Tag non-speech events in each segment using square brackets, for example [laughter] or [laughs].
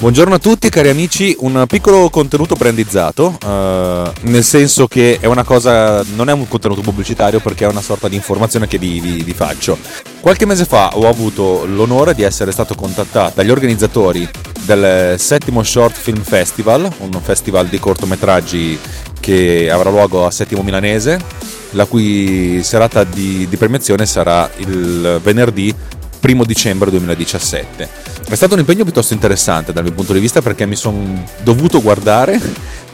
Buongiorno a tutti cari amici, un piccolo contenuto brandizzato, eh, nel senso che è una cosa, non è un contenuto pubblicitario perché è una sorta di informazione che vi, vi, vi faccio. Qualche mese fa ho avuto l'onore di essere stato contattato dagli organizzatori del settimo Short Film Festival, un festival di cortometraggi che avrà luogo a Settimo Milanese, la cui serata di, di premiazione sarà il venerdì 1 dicembre 2017. È stato un impegno piuttosto interessante dal mio punto di vista perché mi sono dovuto guardare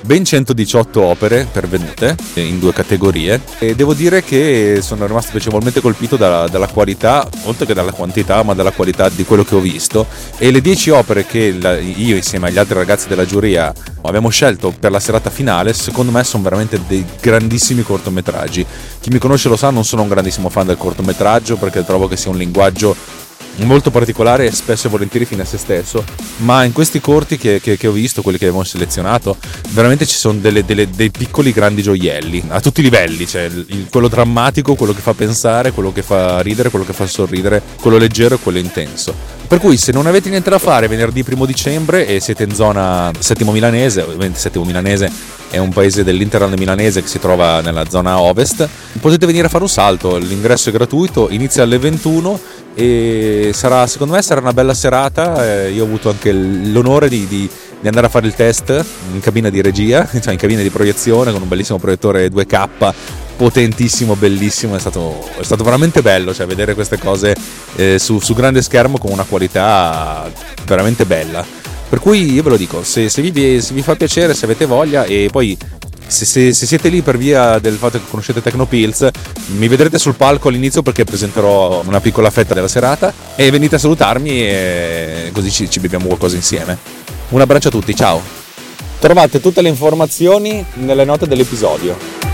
ben 118 opere pervenute in due categorie e devo dire che sono rimasto piacevolmente colpito dalla, dalla, qualità, oltre che dalla quantità, ma dalla qualità di quello che ho visto e le 10 opere che la, io insieme agli altri ragazzi della giuria abbiamo scelto per la serata finale, secondo me sono veramente dei grandissimi cortometraggi. Chi mi conosce lo sa, non sono un grandissimo fan del cortometraggio perché trovo che sia un linguaggio molto particolare e spesso e volentieri fine a se stesso, ma in questi corti che, che, che ho visto, quelli che abbiamo selezionato, veramente ci sono delle, delle, dei piccoli grandi gioielli, a tutti i livelli, cioè il, quello drammatico, quello che fa pensare, quello che fa ridere, quello che fa sorridere, quello leggero e quello intenso. Per cui se non avete niente da fare venerdì 1 dicembre e siete in zona settimo milanese, ovviamente settimo milanese è un paese dell'Interland milanese che si trova nella zona ovest, potete venire a fare un salto, l'ingresso è gratuito, inizia alle 21 e sarà, secondo me sarà una bella serata. Eh, io ho avuto anche l'onore di, di, di, andare a fare il test in cabina di regia, [laughs] cioè in cabina di proiezione con un bellissimo proiettore 2K potentissimo, bellissimo, è stato, è stato veramente bello cioè, vedere queste cose eh, su, su, grande schermo con una qualità veramente bella. Per cui io ve lo dico, se, se, vi, se vi fa piacere, se avete voglia e poi se, se, se, siete lì per via del fatto che conoscete Tecnopills, mi vedrete sul palco all'inizio perché presenterò una piccola fetta della serata e venite a salutarmi e così ci, ci beviamo qualcosa insieme. Un abbraccio a tutti, ciao! Trovate tutte le informazioni nelle note dell'episodio.